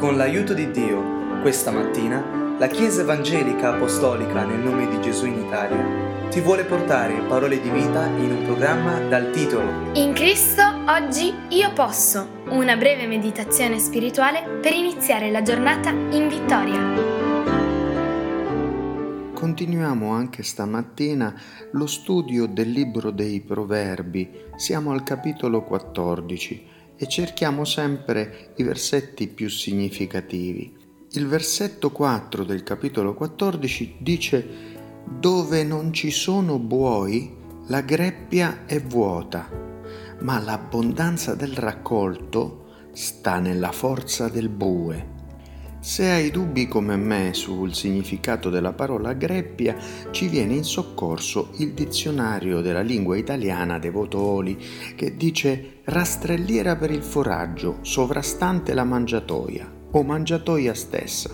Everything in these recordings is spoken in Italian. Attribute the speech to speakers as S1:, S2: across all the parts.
S1: Con l'aiuto di Dio, questa mattina, la Chiesa Evangelica Apostolica nel nome di Gesù in Italia ti vuole portare parole di vita in un programma dal titolo
S2: In Cristo oggi io posso, una breve meditazione spirituale per iniziare la giornata in vittoria.
S3: Continuiamo anche stamattina lo studio del libro dei Proverbi. Siamo al capitolo 14 e cerchiamo sempre i versetti più significativi. Il versetto 4 del capitolo 14 dice dove non ci sono buoi la greppia è vuota, ma l'abbondanza del raccolto sta nella forza del bue. Se hai dubbi come me sul significato della parola greppia, ci viene in soccorso il dizionario della lingua italiana De Votoli, che dice rastrelliera per il foraggio, sovrastante la mangiatoia o mangiatoia stessa.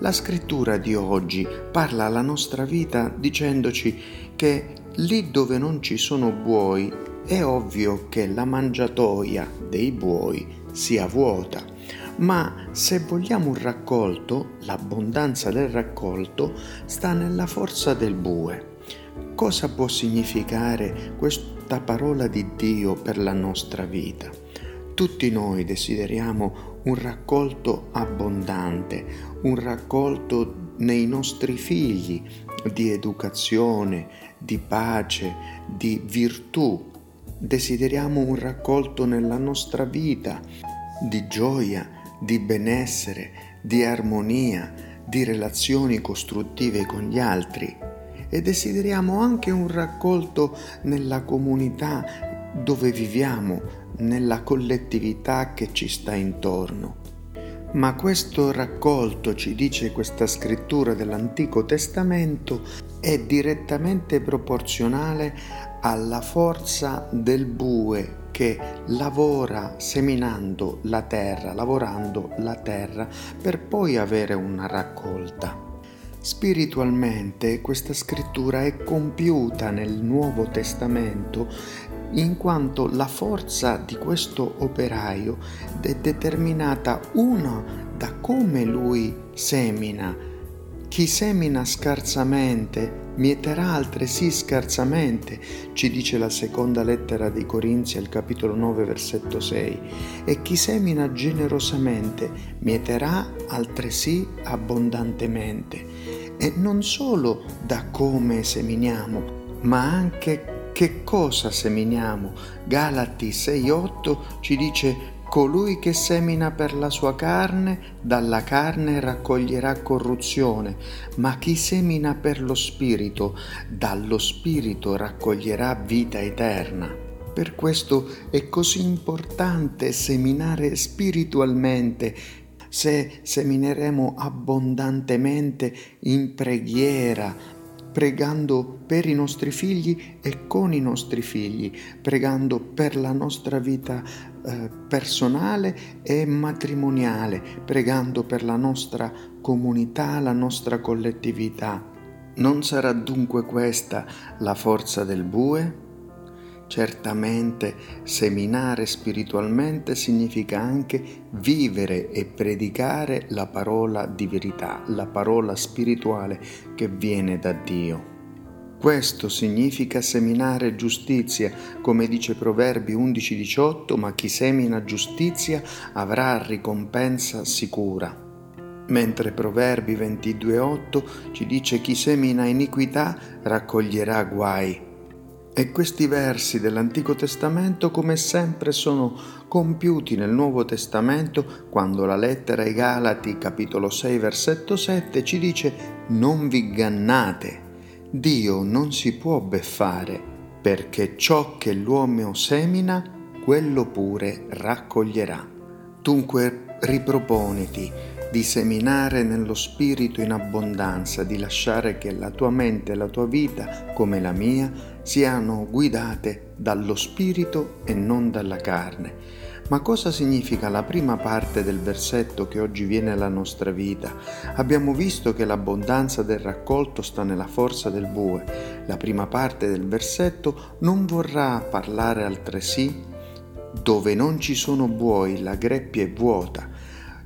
S3: La scrittura di oggi parla alla nostra vita dicendoci che lì dove non ci sono buoi è ovvio che la mangiatoia dei buoi sia vuota ma se vogliamo un raccolto, l'abbondanza del raccolto sta nella forza del bue. Cosa può significare questa parola di Dio per la nostra vita? Tutti noi desideriamo un raccolto abbondante, un raccolto nei nostri figli di educazione, di pace, di virtù. Desideriamo un raccolto nella nostra vita di gioia, di benessere, di armonia, di relazioni costruttive con gli altri e desideriamo anche un raccolto nella comunità dove viviamo, nella collettività che ci sta intorno. Ma questo raccolto, ci dice questa scrittura dell'Antico Testamento, è direttamente proporzionale alla forza del bue che lavora seminando la terra, lavorando la terra per poi avere una raccolta. Spiritualmente questa scrittura è compiuta nel Nuovo Testamento in quanto la forza di questo operaio è determinata una da come lui semina. Chi semina scarsamente mieterà altresì scarsamente, ci dice la seconda lettera dei Corinzi al capitolo 9 versetto 6, e chi semina generosamente mieterà altresì abbondantemente. E non solo da come seminiamo, ma anche che cosa seminiamo. Galati 6:8 ci dice Colui che semina per la sua carne, dalla carne raccoglierà corruzione, ma chi semina per lo Spirito, dallo Spirito raccoglierà vita eterna. Per questo è così importante seminare spiritualmente. Se semineremo abbondantemente in preghiera, pregando per i nostri figli e con i nostri figli, pregando per la nostra vita eh, personale e matrimoniale, pregando per la nostra comunità, la nostra collettività. Non sarà dunque questa la forza del bue? Certamente seminare spiritualmente significa anche vivere e predicare la parola di verità, la parola spirituale che viene da Dio. Questo significa seminare giustizia, come dice Proverbi 11:18, ma chi semina giustizia avrà ricompensa sicura. Mentre Proverbi 22:8 ci dice chi semina iniquità raccoglierà guai. E questi versi dell'Antico Testamento come sempre sono compiuti nel Nuovo Testamento quando la lettera ai Galati capitolo 6 versetto 7 ci dice non vi ingannate, Dio non si può beffare perché ciò che l'uomo semina, quello pure raccoglierà. Dunque riproponiti di seminare nello spirito in abbondanza, di lasciare che la tua mente e la tua vita, come la mia, siano guidate dallo spirito e non dalla carne. Ma cosa significa la prima parte del versetto che oggi viene alla nostra vita? Abbiamo visto che l'abbondanza del raccolto sta nella forza del bue. La prima parte del versetto non vorrà parlare altresì dove non ci sono buoi la greppia è vuota,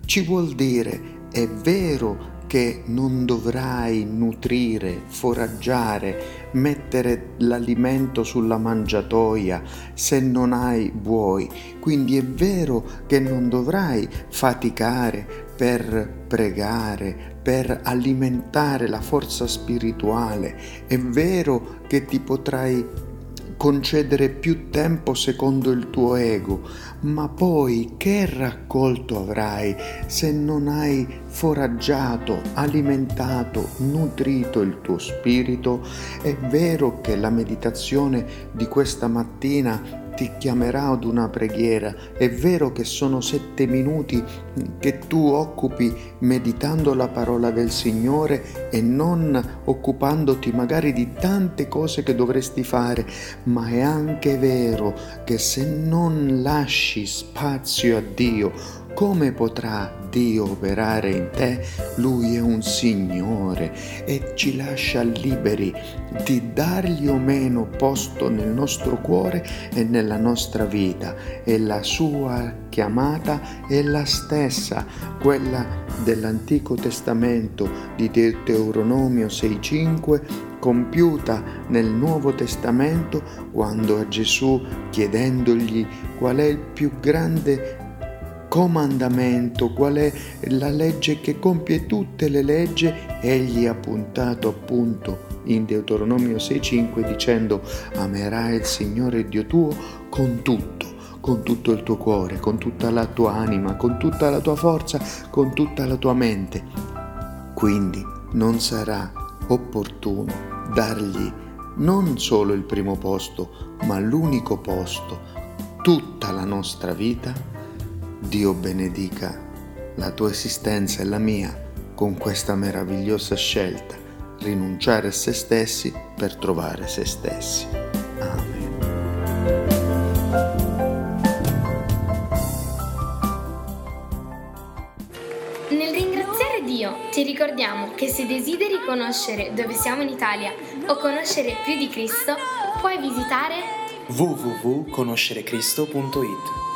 S3: ci vuol dire è vero che non dovrai nutrire, foraggiare, mettere l'alimento sulla mangiatoia se non hai buoi. Quindi è vero che non dovrai faticare per pregare, per alimentare la forza spirituale. È vero che ti potrai concedere più tempo secondo il tuo ego, ma poi che raccolto avrai se non hai foraggiato, alimentato, nutrito il tuo spirito? È vero che la meditazione di questa mattina ti chiamerà ad una preghiera. È vero che sono sette minuti che tu occupi meditando la parola del Signore e non occupandoti magari di tante cose che dovresti fare, ma è anche vero che se non lasci spazio a Dio, come potrà Dio operare in te? Lui è un Signore e ci lascia liberi di dargli o meno posto nel nostro cuore e nella nostra vita e la sua chiamata è la stessa, quella dell'Antico Testamento di Deuteronomio 6.5 compiuta nel Nuovo Testamento quando a Gesù chiedendogli qual è il più grande comandamento, qual è la legge che compie tutte le leggi, egli ha puntato appunto in Deuteronomio 6:5 dicendo amerai il Signore Dio tuo con tutto, con tutto il tuo cuore, con tutta la tua anima, con tutta la tua forza, con tutta la tua mente. Quindi non sarà opportuno dargli non solo il primo posto, ma l'unico posto, tutta la nostra vita Dio benedica la tua esistenza e la mia con questa meravigliosa scelta, rinunciare a se stessi per trovare se stessi. Amen.
S2: Nel ringraziare Dio ti ricordiamo che se desideri conoscere dove siamo in Italia o conoscere più di Cristo, puoi visitare
S1: www.conoscerecristo.it